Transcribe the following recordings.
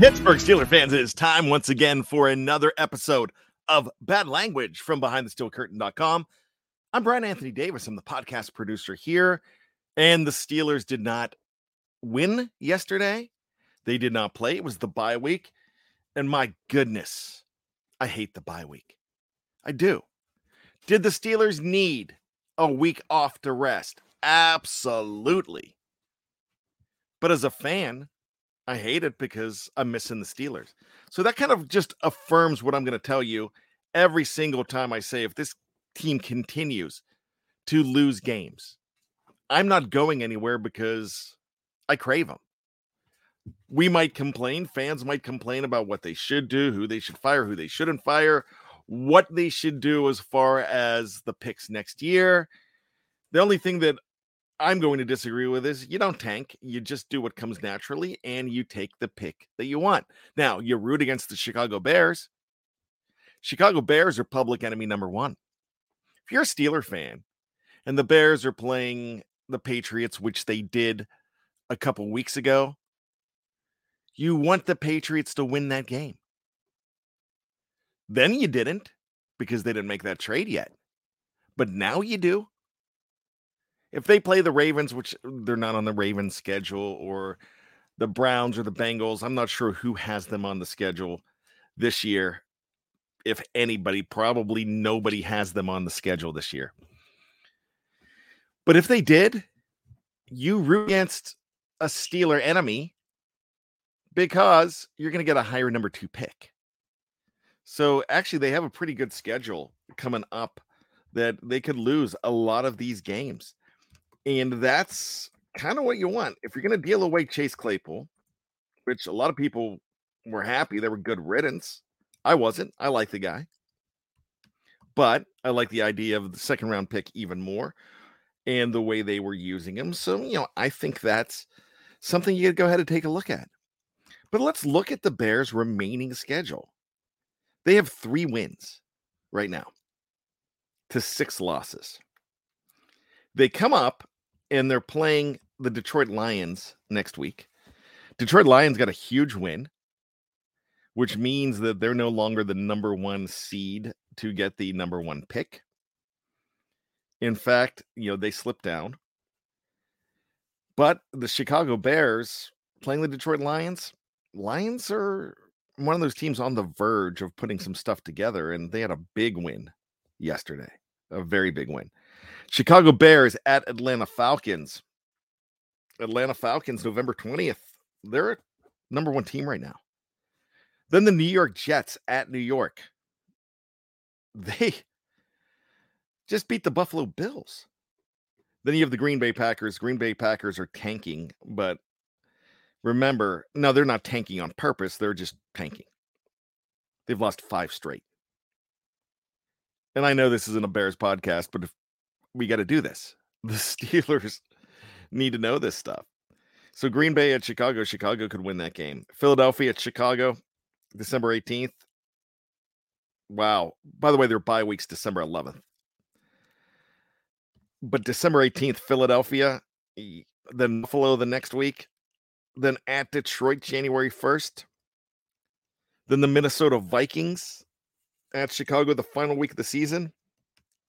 Pittsburgh Steeler fans, it is time once again for another episode of Bad Language from BehindTheSteelCurtain.com. I'm Brian Anthony Davis. I'm the podcast producer here, and the Steelers did not win yesterday. They did not play. It was the bye week, and my goodness, I hate the bye week. I do. Did the Steelers need a week off to rest? Absolutely. But as a fan, I hate it because I'm missing the Steelers. So that kind of just affirms what I'm going to tell you every single time I say if this team continues to lose games, I'm not going anywhere because I crave them. We might complain, fans might complain about what they should do, who they should fire, who they shouldn't fire, what they should do as far as the picks next year. The only thing that I'm going to disagree with is you don't tank. You just do what comes naturally and you take the pick that you want. Now, you root against the Chicago Bears. Chicago Bears are public enemy number one. If you're a Steeler fan and the Bears are playing the Patriots, which they did a couple weeks ago, you want the Patriots to win that game. Then you didn't because they didn't make that trade yet. But now you do if they play the Ravens, which they're not on the Ravens schedule, or the Browns or the Bengals, I'm not sure who has them on the schedule this year. If anybody, probably nobody has them on the schedule this year. But if they did, you root against a Steeler enemy because you're going to get a higher number two pick. So actually, they have a pretty good schedule coming up that they could lose a lot of these games. And that's kind of what you want. If you're going to deal away Chase Claypool, which a lot of people were happy, they were good riddance. I wasn't. I like the guy. But I like the idea of the second round pick even more and the way they were using him. So, you know, I think that's something you could go ahead and take a look at. But let's look at the Bears' remaining schedule. They have three wins right now to six losses. They come up and they're playing the Detroit Lions next week. Detroit Lions got a huge win, which means that they're no longer the number one seed to get the number one pick. In fact, you know, they slipped down. But the Chicago Bears playing the Detroit Lions, Lions are one of those teams on the verge of putting some stuff together, and they had a big win yesterday, a very big win. Chicago Bears at Atlanta Falcons. Atlanta Falcons, November 20th. They're a number one team right now. Then the New York Jets at New York. They just beat the Buffalo Bills. Then you have the Green Bay Packers. Green Bay Packers are tanking, but remember, no, they're not tanking on purpose. They're just tanking. They've lost five straight. And I know this isn't a Bears podcast, but if we got to do this, the Steelers need to know this stuff. So Green Bay at Chicago, Chicago could win that game. Philadelphia at Chicago, December 18th. Wow. By the way, their bye week's December 11th. But December 18th, Philadelphia, then Buffalo the next week, then at Detroit January 1st, then the Minnesota Vikings at Chicago the final week of the season.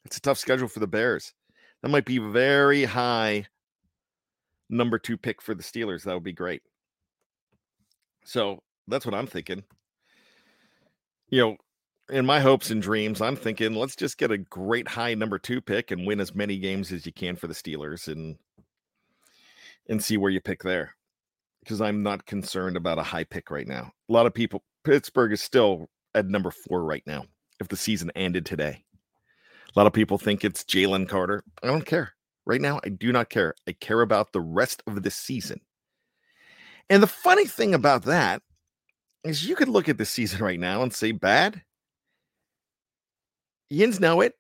It's a tough schedule for the Bears. That might be very high number two pick for the Steelers. That would be great. So that's what I'm thinking. You know, in my hopes and dreams, I'm thinking let's just get a great high number two pick and win as many games as you can for the Steelers and and see where you pick there. Because I'm not concerned about a high pick right now. A lot of people, Pittsburgh is still at number four right now. If the season ended today, a lot of people think it's Jalen Carter. I don't care. Right now, I do not care. I care about the rest of the season. And the funny thing about that is you could look at the season right now and say bad. Yins know it.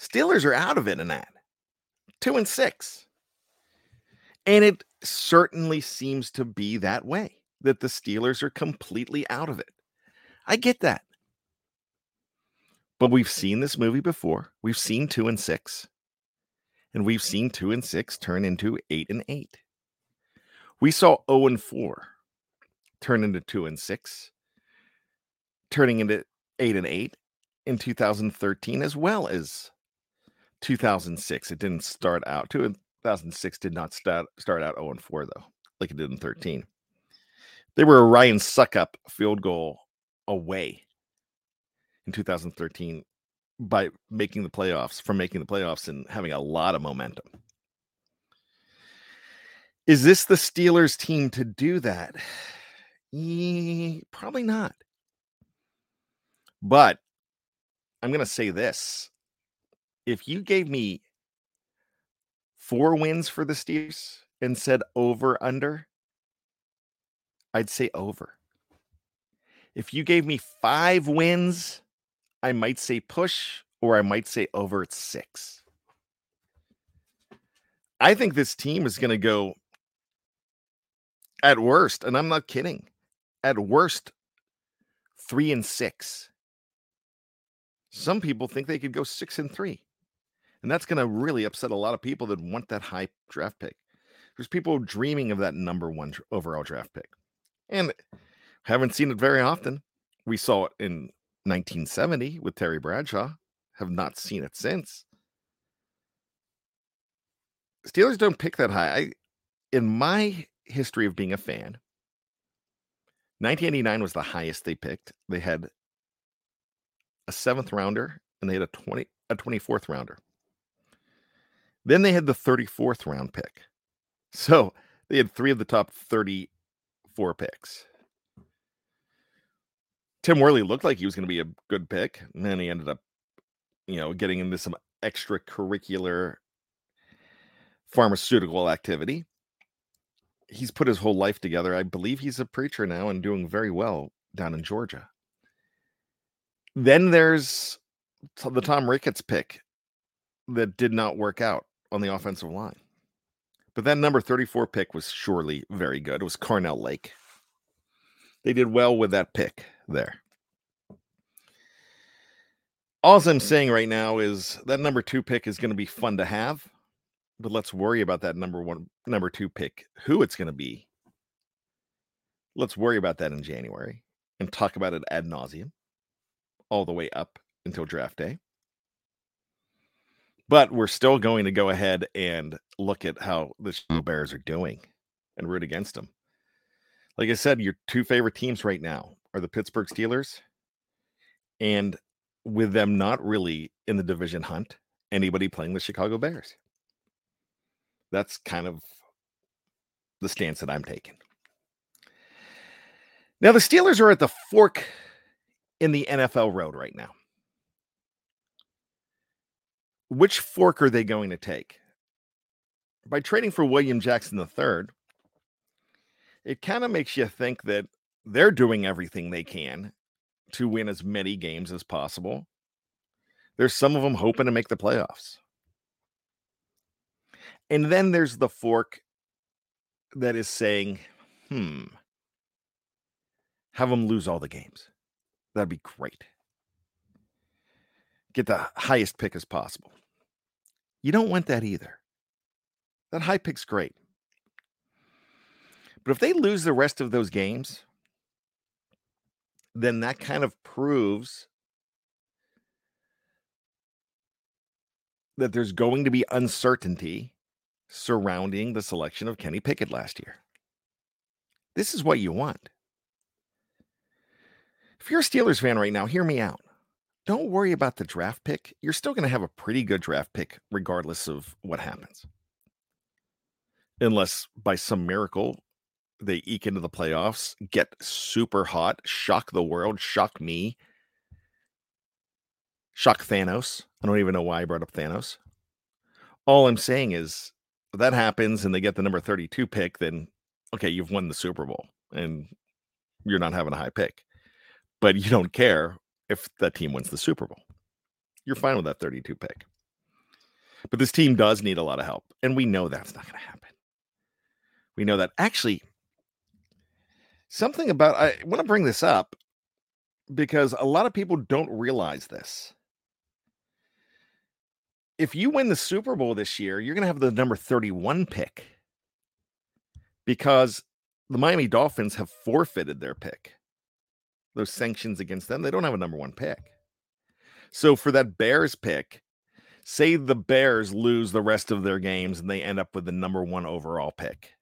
Steelers are out of it in that. Two and six. And it certainly seems to be that way that the Steelers are completely out of it. I get that. But we've seen this movie before. We've seen two and six. And we've seen two and six turn into eight and eight. We saw 0 and 4 turn into two and six, turning into eight and eight in 2013 as well as 2006. It didn't start out 2006 did not start start out 0 and 4 though, like it did in 13. They were a Ryan Succop field goal away in 2013 by making the playoffs, from making the playoffs and having a lot of momentum. Is this the Steelers team to do that? probably not. But I'm going to say this. If you gave me four wins for the Steelers and said over under, I'd say over. If you gave me five wins I might say push or I might say over at six. I think this team is going to go at worst, and I'm not kidding, at worst, three and six. Some people think they could go six and three. And that's going to really upset a lot of people that want that high draft pick. There's people dreaming of that number one overall draft pick. And haven't seen it very often. We saw it in 1970 with Terry Bradshaw. Have not seen it since. Steelers don't pick that high. I, in my history of being a fan, 1989 was the highest they picked. They had a seventh rounder and they had a 20 a 24th rounder. Then they had the 34th round pick. So they had three of the top 34 picks. Tim Worley looked like he was going to be a good pick, and then he ended up, you know, getting into some extracurricular pharmaceutical activity. He's put his whole life together. I believe he's a preacher now and doing very well down in Georgia. Then there's the Tom Ricketts pick that did not work out on the offensive line. But that number 34 pick was surely very good. It was Carnell Lake. They did well with that pick there. All I'm saying right now is that number two pick is going to be fun to have, but let's worry about that number one, number two pick, who it's going to be. Let's worry about that in January and talk about it ad nauseum all the way up until draft day. But we're still going to go ahead and look at how the mm. Bears are doing and root against them. Like I said, your two favorite teams right now are the Pittsburgh Steelers. And with them not really in the division hunt, anybody playing the Chicago Bears. That's kind of the stance that I'm taking. Now, the Steelers are at the fork in the NFL road right now. which fork are they going to take? By trading for William Jackson III, it kind of makes you think that they're doing everything they can to win as many games as possible. There's some of them hoping to make the playoffs. And then there's the fork that is saying, hmm, have them lose all the games. That'd be great. Get the highest pick as possible. You don't want that either. That high pick's great. But if they lose the rest of those games, then that kind of proves that there's going to be uncertainty surrounding the selection of Kenny Pickett last year. This is what you want. If you're a Steelers fan right now, hear me out. Don't worry about the draft pick. You're still going to have a pretty good draft pick regardless of what happens. Unless by some miracle they eke into the playoffs, get super hot, shock the world, shock me, shock Thanos. I don't even know why I brought up Thanos. All I'm saying is that happens and they get the number 32 pick, then okay, you've won the Super Bowl and you're not having a high pick. But you don't care if that team wins the Super Bowl. You're fine with that 32 pick. But this team does need a lot of help. And we know that's not going to happen. We know that. Actually, something about I want to bring this up because a lot of people don't realize this. If you win the Super Bowl this year, you're going to have the number 31 pick because the Miami Dolphins have forfeited their pick. Those sanctions against them, they don't have a number one pick. So for that Bears pick, say the Bears lose the rest of their games and they end up with the number one overall pick.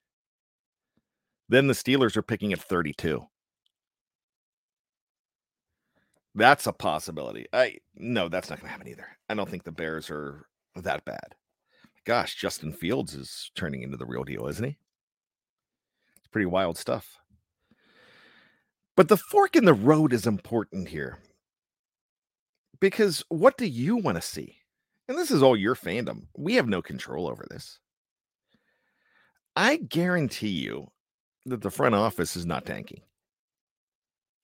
Then the Steelers are picking at 32. That's a possibility. I no, that's not going to happen either. I don't think the Bears are that bad. Gosh, Justin Fields is turning into the real deal, isn't he? It's pretty wild stuff. But the fork in the road is important here. Because what do you want to see? And this is all your fandom. We have no control over this. I guarantee you that the front office is not tanking.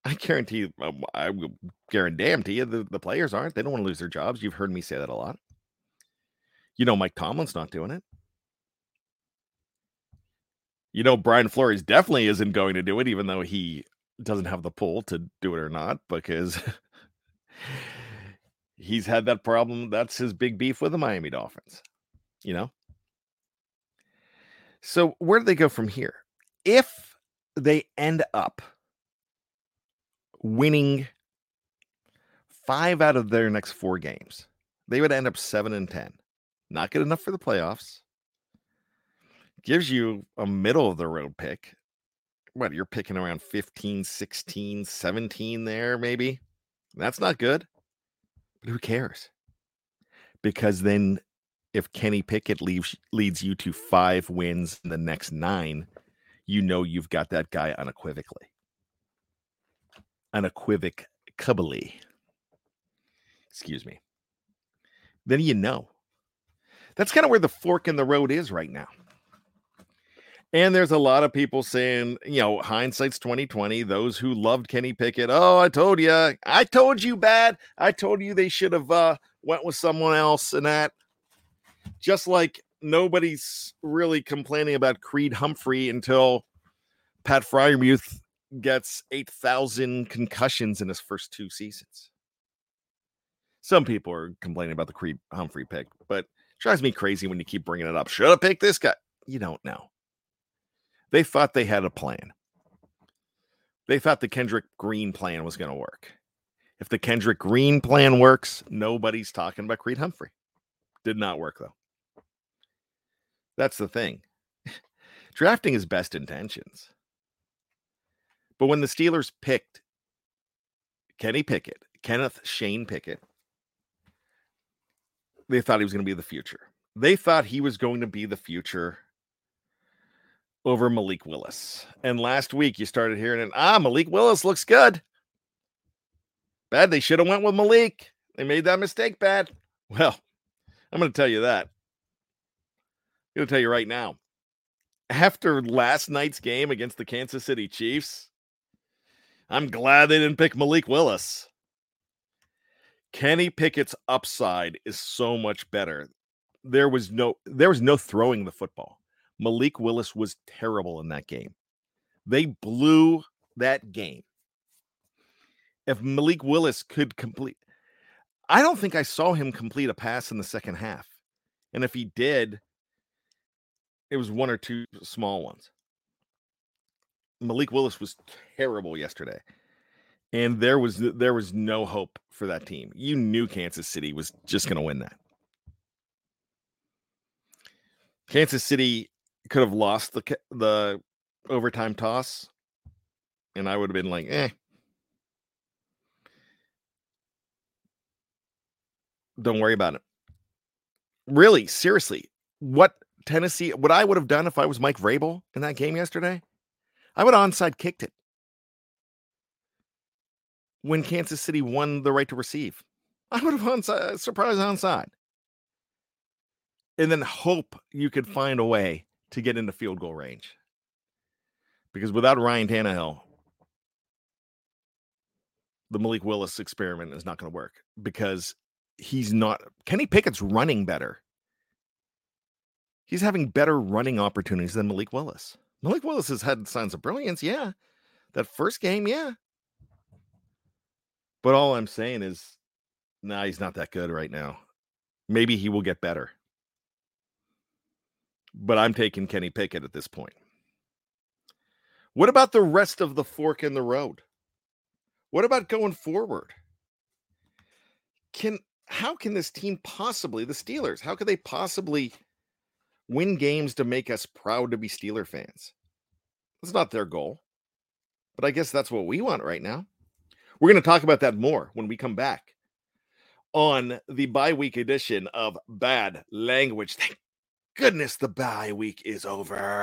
I guarantee you, um, I will guarantee to you the, the players aren't. They don't want to lose their jobs. You've heard me say that a lot. You know, Mike Tomlin's not doing it. You know, Brian Flores definitely isn't going to do it, even though he doesn't have the pull to do it or not, because he's had that problem. That's his big beef with the Miami Dolphins, you know? So, where do they go from here? If they end up winning five out of their next four games, they would end up seven and 10. Not good enough for the playoffs. Gives you a middle of the road pick. What you're picking around 15, 16, 17 there, maybe. That's not good. But who cares? Because then if Kenny Pickett leaves leads you to five wins in the next nine, you know you've got that guy unequivocally unequivocally. Excuse me. Then you know. That's kind of where the fork in the road is right now. And there's a lot of people saying, you know, hindsight's 2020. Those who loved Kenny Pickett, oh, I told you, I told you bad. I told you they should have uh, went with someone else and that. Just like nobody's really complaining about Creed Humphrey until Pat Freiermuth gets 8,000 concussions in his first two seasons. Some people are complaining about the Creed Humphrey pick, but drives me crazy when you keep bringing it up. Should have picked this guy. You don't know. They thought they had a plan. They thought the Kendrick Green plan was going to work. If the Kendrick Green plan works, nobody's talking about Creed Humphrey. Did not work though. That's the thing. Drafting is best intentions. But when the Steelers picked Kenny Pickett, Kenneth Shane Pickett, they thought he was going to be the future. They thought he was going to be the future over Malik Willis. And last week you started hearing it. Ah, Malik Willis looks good. Bad. They should have went with Malik. They made that mistake bad. Well, I'm going to tell you that. To tell you right now. After last night's game against the Kansas City Chiefs, I'm glad they didn't pick Malik Willis. Kenny Pickett's upside is so much better. There was no there was no throwing the football. Malik Willis was terrible in that game. They blew that game. If Malik Willis could complete I don't think I saw him complete a pass in the second half. And if he did, it was one or two small ones. Malik Willis was terrible yesterday. And there was there was no hope for that team. You knew Kansas City was just going to win that. Kansas City could have lost the the overtime toss and I would have been like, "Eh, Don't worry about it. Really, seriously, what Tennessee, what I would have done if I was Mike Vrabel in that game yesterday, I would have onside kicked it when Kansas City won the right to receive. I would have onside, uh, surprise onside. And then hope you could mm. find a way to get into field goal range. Because without Ryan Tannehill, the Malik Willis experiment is not going to work because he's not Kenny Pickett's running better. He's having better running opportunities than Malik Willis. Malik Willis has had signs of brilliance, yeah. That first game, yeah. But all I'm saying is, nah, he's not that good right now. Maybe he will get better. But I'm taking Kenny Pickett at this point. What about the rest of the fork in the road? What about going forward? Can how can this team possibly, the Steelers, how could they possibly win games to make us proud to be Steeler fans? That's not their goal. But I guess that's what we want right now. We're going to talk about that more when we come back on the bye week edition of Bad Language. Thank goodness the bye week is over.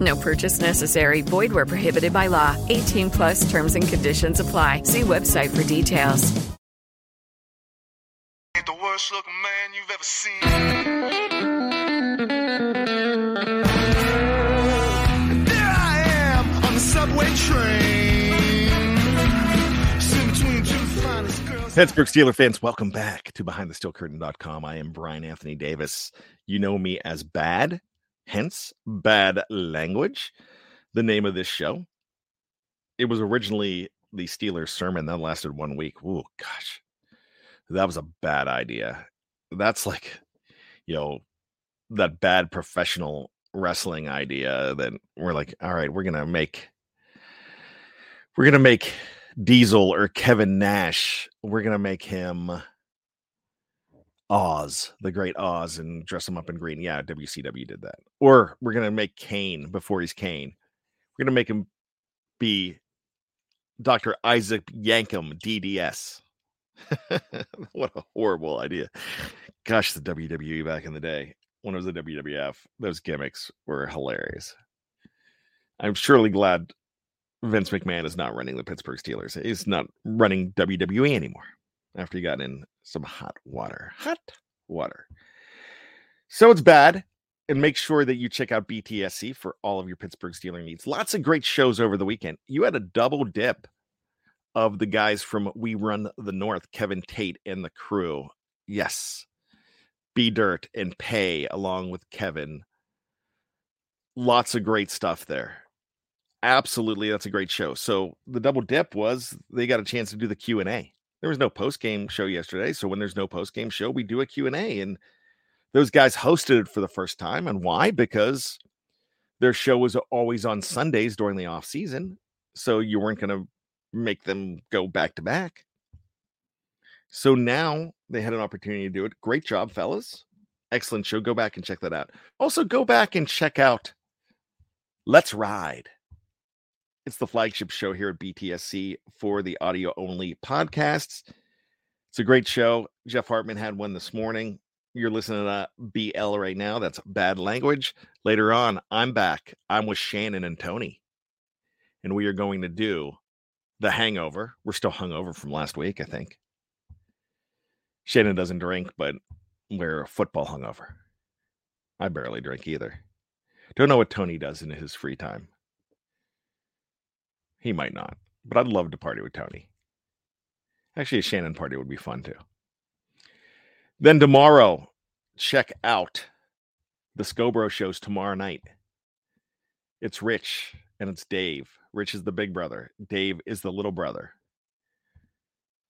No purchase necessary. Void where prohibited by law. 18 plus terms and conditions apply. See website for details. Ain't the worst looking man you've ever seen. There I am on the subway train. Sitting between two finest girls. Pittsburgh Steeler fans, welcome back to BehindTheSteelCurtain.com. I am Brian Anthony Davis. You know me as Bad, hence Bad Language, the name of this show. It was originally the Steelers sermon that lasted one week. Oh, gosh. That was a bad idea. That's like, you know, that bad professional wrestling idea that we're like, all right, we're going to make, we're going to make Diesel or Kevin Nash, we're going to make him Oz, the great Oz, and dress him up in green. Yeah, WCW did that. Or we're to make Kane before he's Kane. We're to make him be Dr. Isaac Yankem, DDS. what a horrible idea. Gosh, the WWE back in the day when it was the WWF, those gimmicks were hilarious. I'm surely glad Vince McMahon is not running the Pittsburgh Steelers. He's not running WWE anymore after he got in some hot water. Hot water. So it's bad. And make sure that you check out BTSC for all of your Pittsburgh Steeler needs. Lots of great shows over the weekend. You had a double dip of the guys from We Run the North, Kevin Tate and the crew. Yes. B Dirt and Pay along with Kevin. Lots of great stuff there. Absolutely, that's a great show. So the double dip was they got a chance to do the Q&A. There was no post game show yesterday, so when there's no post game show, we do a Q&A and those guys hosted it for the first time and why? Because their show was always on Sundays during the off season, so you weren't going to make them go back to back. So now they had an opportunity to do it. Great job, fellas. Excellent show. Go back and check that out. Also, go back and check out Let's Ride. It's the flagship show here at BTSC for the audio only podcasts. It's a great show. Jeff Hartman had one this morning. You're listening to BL right now. That's bad language. Later on, I'm back. I'm with Shannon and Tony, and we are going to do the hangover. We're still hungover from last week, I think. Shannon doesn't drink, but we're football hungover. I barely drink either. Don't know what Tony does in his free time. He might not, but I'd love to party with Tony. Actually, a Shannon party would be fun too. Then tomorrow, check out the Scobro shows tomorrow night. It's Rich and it's Dave. Rich is the big brother. Dave is the little brother.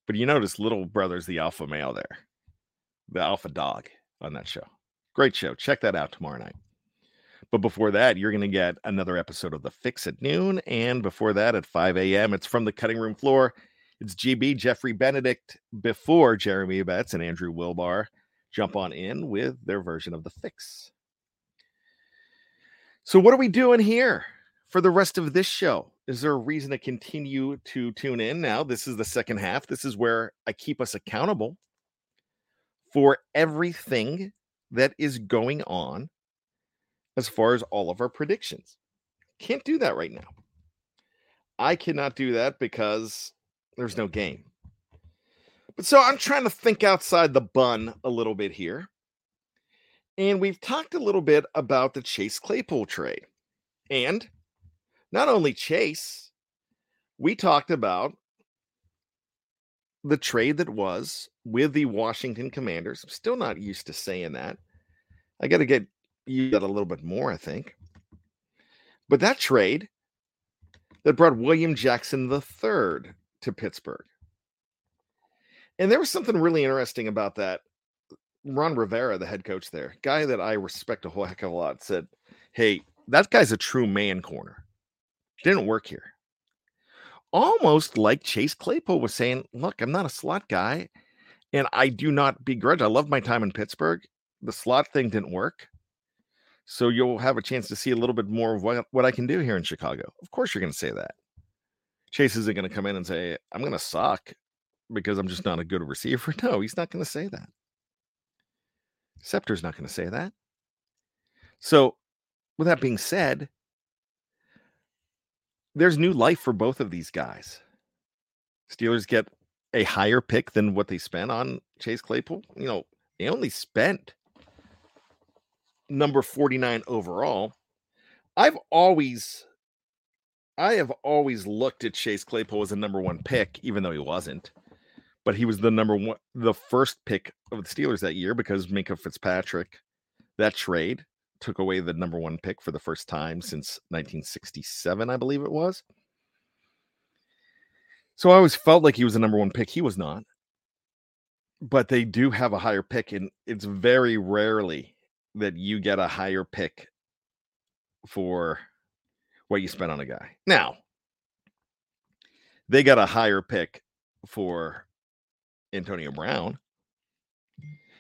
But you notice little brother's the alpha male there, the alpha dog on that show. Great show. Check that out tomorrow night. But before that, you're going to get another episode of The Fix at noon. And before that, at 5 a.m., it's from the cutting room floor. It's GB, Jeffrey Benedict, before Jeremy Betts and Andrew Wilbar jump on in with their version of The Fix. So, what are we doing here for the rest of this show? Is there a reason to continue to tune in now? This is the second half. This is where I keep us accountable for everything that is going on as far as all of our predictions. Can't do that right now. I cannot do that because there's no game. But so I'm trying to think outside the bun a little bit here. And we've talked a little bit about the Chase Claypool trade. And not only Chase, we talked about the trade that was with the Washington Commanders. I'm still not used to saying that. I got to get you that a little bit more, I think. But that trade that brought William Jackson III to Pittsburgh. And there was something really interesting about that. Uh, Ron Rivera, the head coach there, guy that I respect a whole heck of a lot, said, Hey, that guy's a true man corner. Didn't work here. Almost like Chase Claypool was saying, Look, I'm not a slot guy, and I do not begrudge. I love my time in Pittsburgh. The slot thing didn't work. So you'll have a chance to see a little bit more of what, what I can do here in Chicago. Of course, you're going to say that. Chase isn't going to come in and say, I'm going to suck because I'm just not a good receiver. No, he's not going to say that. Scepter's not going to say that. So, with that being said, there's new life for both of these guys. Steelers get a higher pick than what they spent on Chase Claypool. You know, they only spent number 49 overall. I've always I have always looked at Chase Claypool as a number one pick, even though he wasn't. But he was the number one, the first pick of the Steelers that year because Minkah Fitzpatrick, that trade took away the number one pick for the first time since 1967, I believe it was. So I always felt like he was the number one pick. He was not. But they do have a higher pick, and it's very rarely that you get a higher pick for what you mm-hmm. spent on a guy. Now, they got a higher pick for Antonio Brown.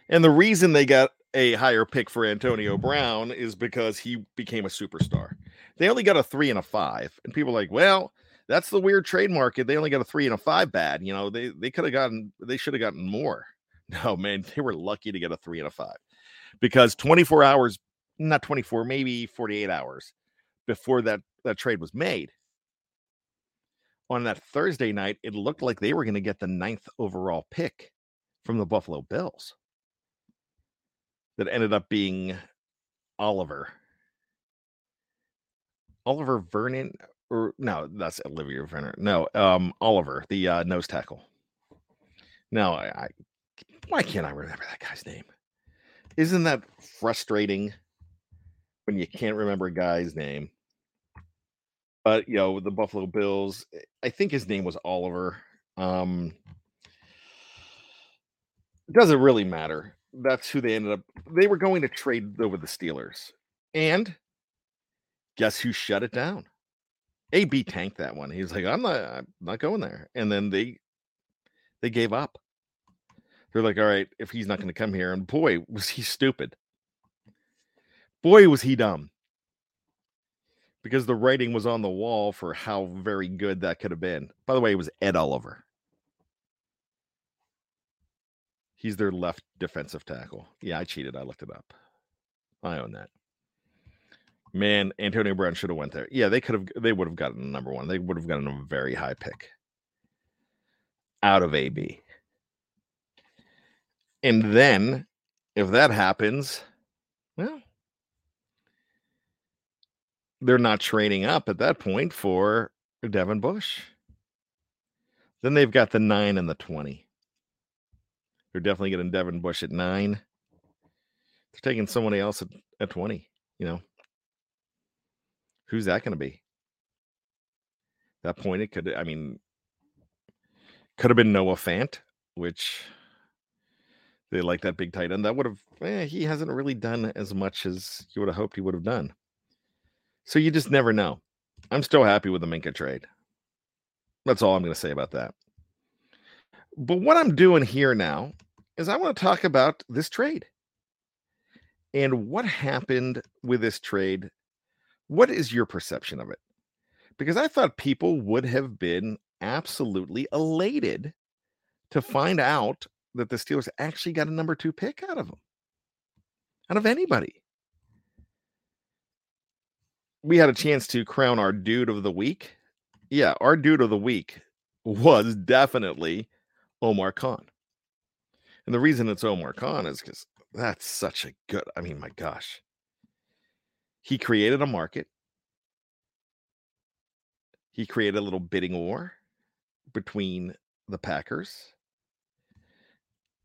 And the reason they got a higher pick for Antonio Brown is because he became a superstar. They only got a three and a five. And people are like, well, that's the weird trade market. They only got a three and a five bad. You know, they, they could have gotten, they should have gotten more. No, man, they were lucky to get a three and a five because 24 hours, not 24, maybe 48 hours before that, that trade was made, on that Thursday night, it looked like they were going to get the ninth overall pick from the Buffalo Bills. That ended up being Oliver. Oliver Vernon. or no, that's Olivier Vernon. No, um, Oliver, the uh, nose tackle. No, I, I why can't I remember that guy's name? Isn't that frustrating when you can't remember a guy's name? But you know, the Buffalo Bills, eh, I think his name was Oliver. Um doesn't really matter. That's who they ended up. They were going to trade over the Steelers. And guess who shut it down? AB tanked that one. He was like, I'm not I'm not going there. And then they they gave up. They're like, all right, if he's not going to come here, and boy, was he stupid. Boy, was he dumb. Because the writing was on the wall for how very good that could have been. By the way, it was Ed Oliver. He's their left defensive tackle. Yeah, I cheated. I looked it up. I own that. Man, Antonio Brown should have went there. Yeah, they could have. They would have gotten number one. They would have gotten a very high pick out of AB. And then, if that happens, well, they're not trading up at that point for Devin Bush. Then they've got the nine and the 20. They're definitely getting Devin Bush at nine. They're taking somebody else at, at 20, you know. Who's that going to be? That point, it could, I mean, could have been Noah Fant, which they like that big tight end. That would have, eh, he hasn't really done as much as you would have hoped he would have done. So you just never know. I'm still happy with the Minkah trade. That's all I'm going to say about that. But what I'm doing here now is I want to talk about this trade and what happened with this trade. What is your perception of it? Because I thought people would have been absolutely elated to find out that the Steelers actually got a number two pick out of them, out of anybody. We had a chance to crown our dude of the week. Yeah, our dude of the week was definitely Omar Khan. And the reason it's Omar Khan is because that's such a good, I mean, my gosh. He created a market. He created a little bidding war between the Packers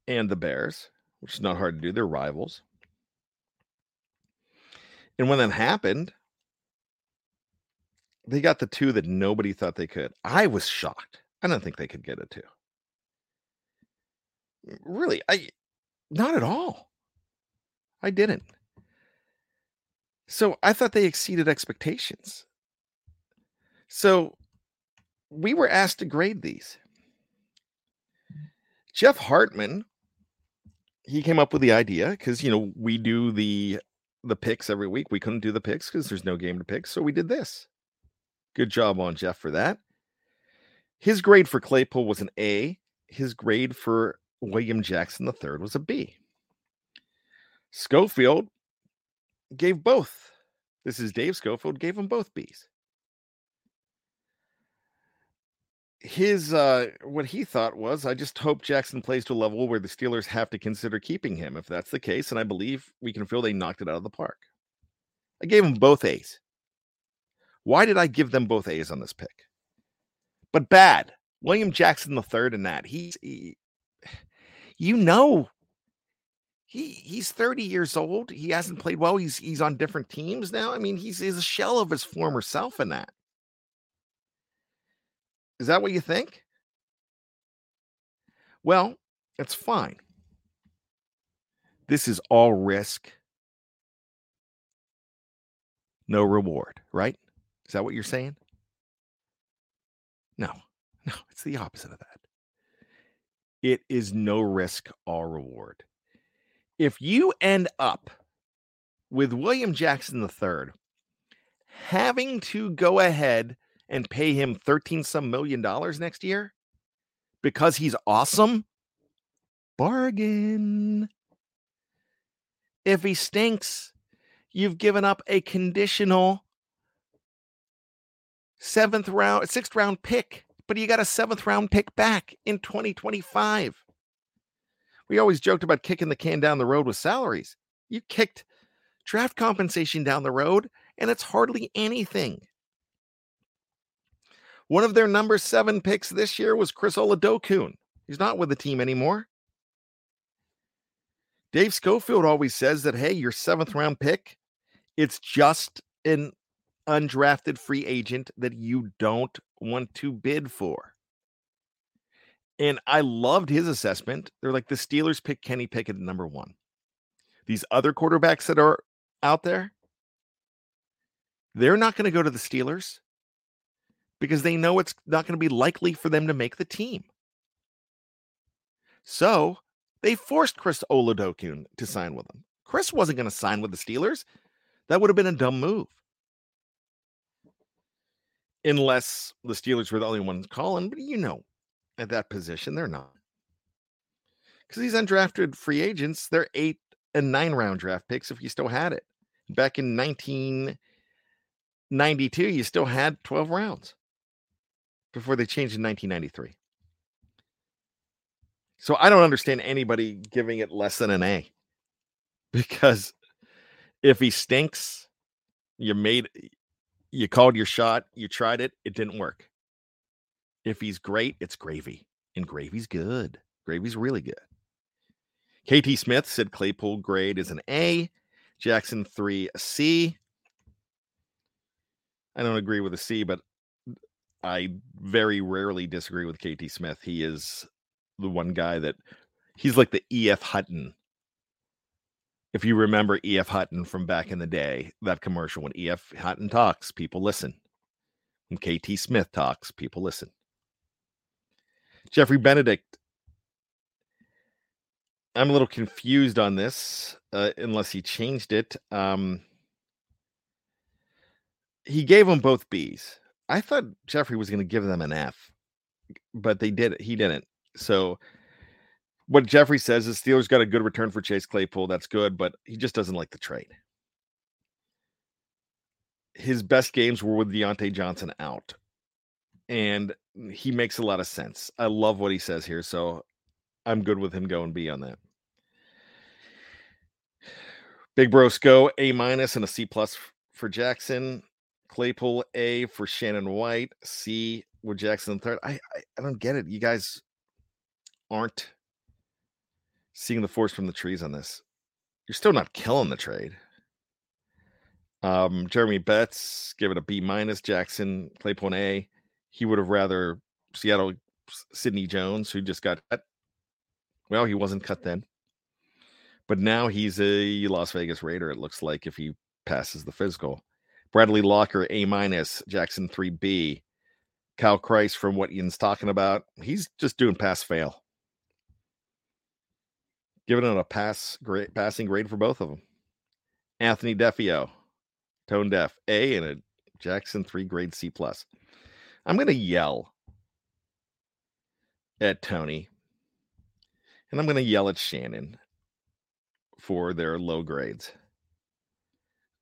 and the Bears, which is not hard to do. They're rivals. And when that happened, they got the two that nobody thought they could. I was shocked. I don't think they could get a two. Really, I not at all. I didn't. So I thought they exceeded expectations. So we were asked to grade these. Jeff Hartman, he came up with the idea because you know we do the the picks every week. We couldn't do the picks because there's no game to pick, so we did this. Good job on Jeff for that. His grade for Claypool was an A. His grade for William Jackson III was a B. Schofield gave both. This is Dave Schofield, gave them both B's. His uh what he thought was I just hope Jackson plays to a level where the Steelers have to consider keeping him. If that's the case, and I believe we can feel they knocked it out of the park. I gave them both A's. Why did I give them both A's on this pick? But bad. William Jackson the third in that. He's he, you know he he's 30 years old. He hasn't played well. He's he's on different teams now. I mean, he's, he's a shell of his former self in that. Is that what you think? Well, it's fine. This is all risk, no reward, right? Is that what you're saying? No, no, it's the opposite of that. It is no risk, all reward. If you end up with William Jackson III having to go ahead and pay him 13 some million dollars next year because he's awesome, bargain. If he stinks, you've given up a conditional seventh round, sixth round pick, but you got a seventh round pick back in 2025. We always joked about kicking the can down the road with salaries. You kicked draft compensation down the road, and it's hardly anything. One of their number seven picks this year was Chris Oladokun. He's not with the team anymore. Dave Schofield always says that, hey, your seventh round pick, it's just an undrafted free agent that you don't want to bid for. And I loved his assessment. They're like the Steelers pick Kenny Pickett at number one. These other quarterbacks that are out there, they're not going to go to the Steelers because they know it's not going to be likely for them to make the team. So they forced Chris Oladokun to sign with them. Chris wasn't going to sign with the Steelers. That would have been a dumb move. Unless the Steelers were the only ones calling, but you know, at that position, they're not. Because these undrafted free agents, they're eight and nine round draft picks if you still had it. Back in 1992, you still had 12 rounds before they changed in 1993. So I don't understand anybody giving it less than an A because if he stinks, you made you called your shot, you tried it, it didn't work. If he's great, it's gravy, and gravy's good. Gravy's really good. KT Smith said Claypool grade is an A, Jackson 3 a C. I don't agree with a C, but I very rarely disagree with KT Smith. He is the one guy that he's like the EF Hutton. If you remember EF Hutton from back in the day, that commercial when EF Hutton talks, people listen. When KT Smith talks, people listen. Jeffrey Benedict. I'm a little confused on this, uh, unless he changed it. Um, he gave them both B's. I thought Jeffrey was going to give them an F, but they did. He didn't. So what Jeffrey says is Steelers got a good return for Chase Claypool. That's good, but he just doesn't like the trade. His best games were with Diontae Johnson out, and he makes a lot of sense. I love what he says here, so I'm good with him going B on that. Big Brosco A minus and a C plus for Jackson. Claypool A for Shannon White. C with Jackson third. I, I I don't get it. You guys aren't seeing the forest from the trees on this. You're still not killing the trade. Um, Jeremy Betts give it a B minus. Jackson Claypool A. He would have rather Seattle Sidney Jones, who just got cut. Well, he wasn't cut then, but now he's a Las Vegas Raider. It looks like if he passes the physical. Bradley Locker A minus. Jackson three B. Kyle Kreis from what Ian's talking about. He's just doing pass fail giving it a pass passing grade for both of them. Anthony Defio, tone deaf A and a Jackson three grade C plus. I'm gonna yell at Tony, and I'm gonna yell at Shannon for their low grades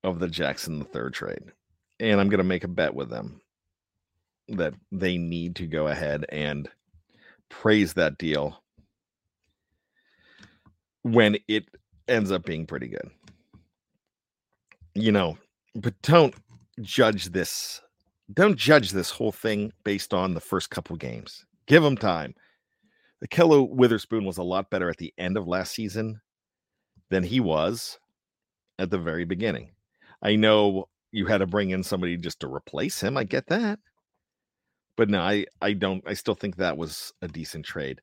of the Jackson the third trade, and I'm gonna make a bet with them that they need to go ahead and praise that deal when it ends up being pretty good. You know, but don't judge this. Don't judge this whole thing based on the first couple games. Give them time. The Ahkello Witherspoon was a lot better at the end of last season than he was at the very beginning. I know you had to bring in somebody just to replace him. I get that. But no, I, I don't I still think that was a decent trade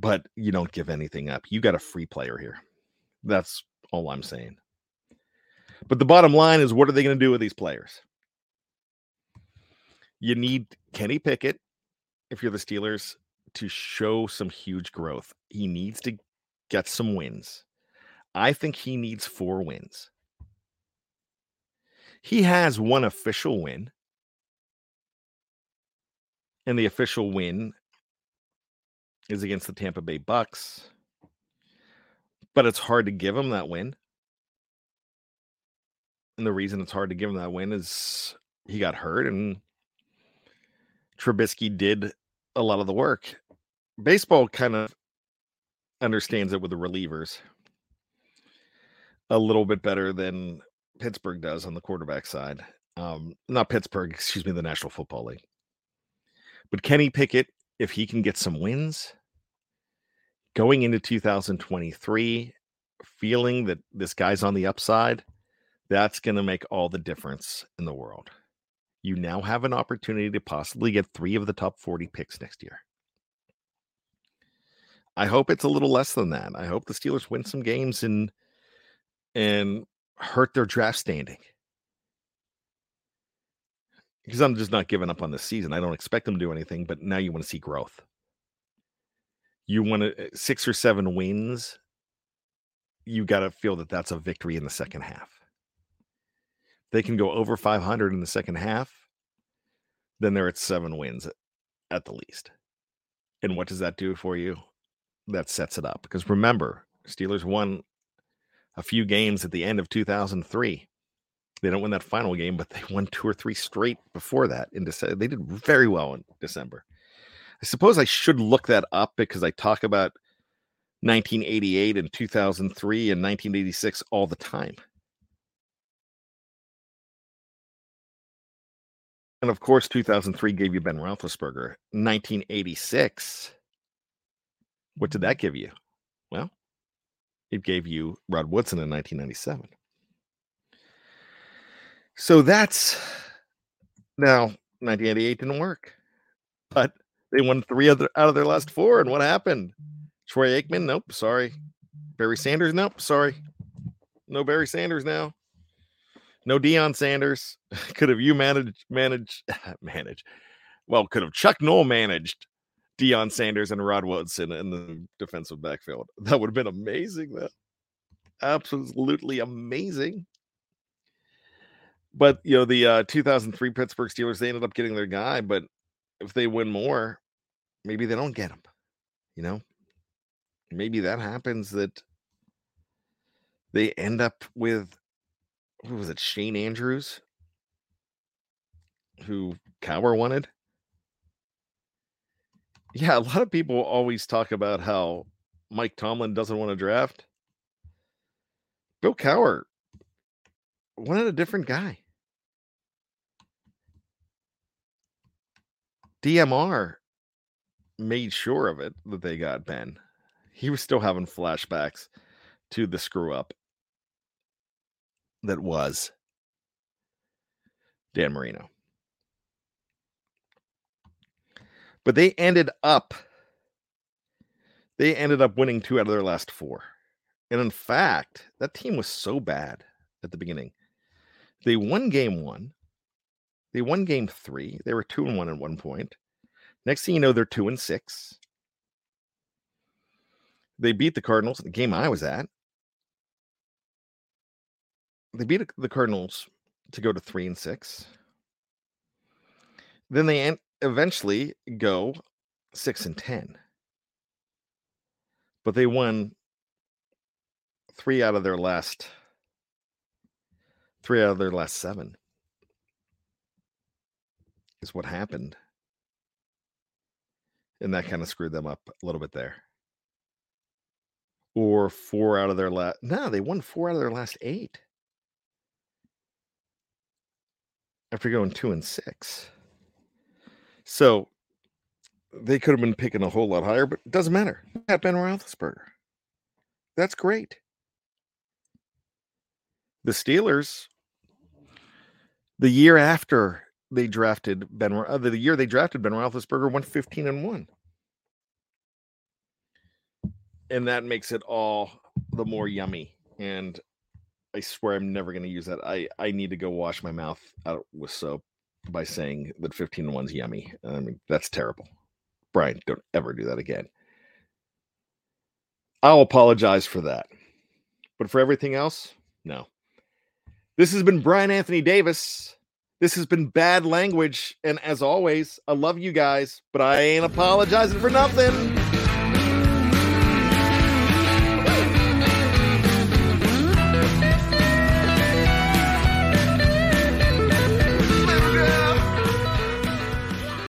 but you don't give anything up. You got a free player here. That's all I'm saying. But the bottom line is what are they going to do with these players? You need Kenny Pickett, if you're the Steelers, to show some huge growth. He needs to get some wins. I think he needs four wins. He has one official win. And the official win is against the Tampa Bay Bucks. But it's hard to give him that win. And the reason it's hard to give him that win is he got hurt and Trubisky did a lot of the work. Baseball kind of understands it with the relievers a little bit better than Pittsburgh does on the quarterback side. Um, not Pittsburgh, excuse me, the National Football League. But Kenny Pickett, if he can get some wins going into 2023, feeling that this guy's on the upside, that's going to make all the difference in the world. You now have an opportunity to possibly get three of the top 40 picks next year. I hope it's a little less than that. I hope the Steelers win some games and and hurt their draft standing. Because I'm just not giving up on the season. I don't expect them to do anything, but now you want to see growth. You want to eh, six or seven wins. You got to feel that that's a victory in the second half. They can go over 500 in the second half, then they're at seven wins at the least. And what does that do for you? That sets it up. Because remember, Steelers won a few games at the end of 2003. They don't win that final game, but they won two or three straight before that in December. They did very well in December. I suppose I should look that up because I talk about 1988 and 2003 and 1986 all the time. And of course, 2003 gave you Ben Roethlisberger. 1986, what did that give you? It gave you Rod Woodson in 1997. So that's now 1988 didn't work, but they won three other out of their last four. And what happened? Troy Aikman, nope, sorry. Barry Sanders, nope, sorry. No Barry Sanders now. No Deion Sanders. could have you managed managed manage? Well, could have Chuck Noll managed Deion Sanders and Rod Woodson in the defensive backfield. That would have been amazing. That absolutely amazing. But you know, the uh, 2003 Pittsburgh Steelers, they ended up getting their guy. But if they win more, maybe they don't get him. You know, maybe that happens that they end up with what was it, Shane Andrews, who Cowher wanted. Yeah, a lot of people always talk about how Mike Tomlin doesn't want to draft. Bill Cowher wanted a different guy. DMR made sure of it that they got Ben. He was still having flashbacks to the screw up that was Dan Marino. But they ended up they ended up winning two out of their last four. And in fact, that team was so bad at the beginning. They won game 1. They won game 3. They were 2 and 1 at one point. Next thing you know, they're 2 and 6. They beat the Cardinals, the game I was at they beat the Cardinals to go to three and six. Then they eventually go six and mm-hmm. ten, but they won three out of their last three out of their last seven. Is what happened, and that kind of screwed them up a little bit there. Or four out of their last. No, they won four out of their last eight. after going two and six. So they could have been picking a whole lot higher, but it doesn't matter. Got Ben Roethlisberger. That's great. The Steelers, the year after they drafted Ben, uh, the year they drafted Ben Roethlisberger, went 15 and one, and that makes it all the more yummy. And I swear I'm never going to use that. I I need to go wash my mouth out with soap by saying that 15 to 1's yummy. I mean, that's terrible. Brian, don't ever do that again. I'll apologize for that. But for everything else, no. This has been Brian Anthony Davis. This has been bad language. And as always, I love you guys, but I ain't apologizing for nothing.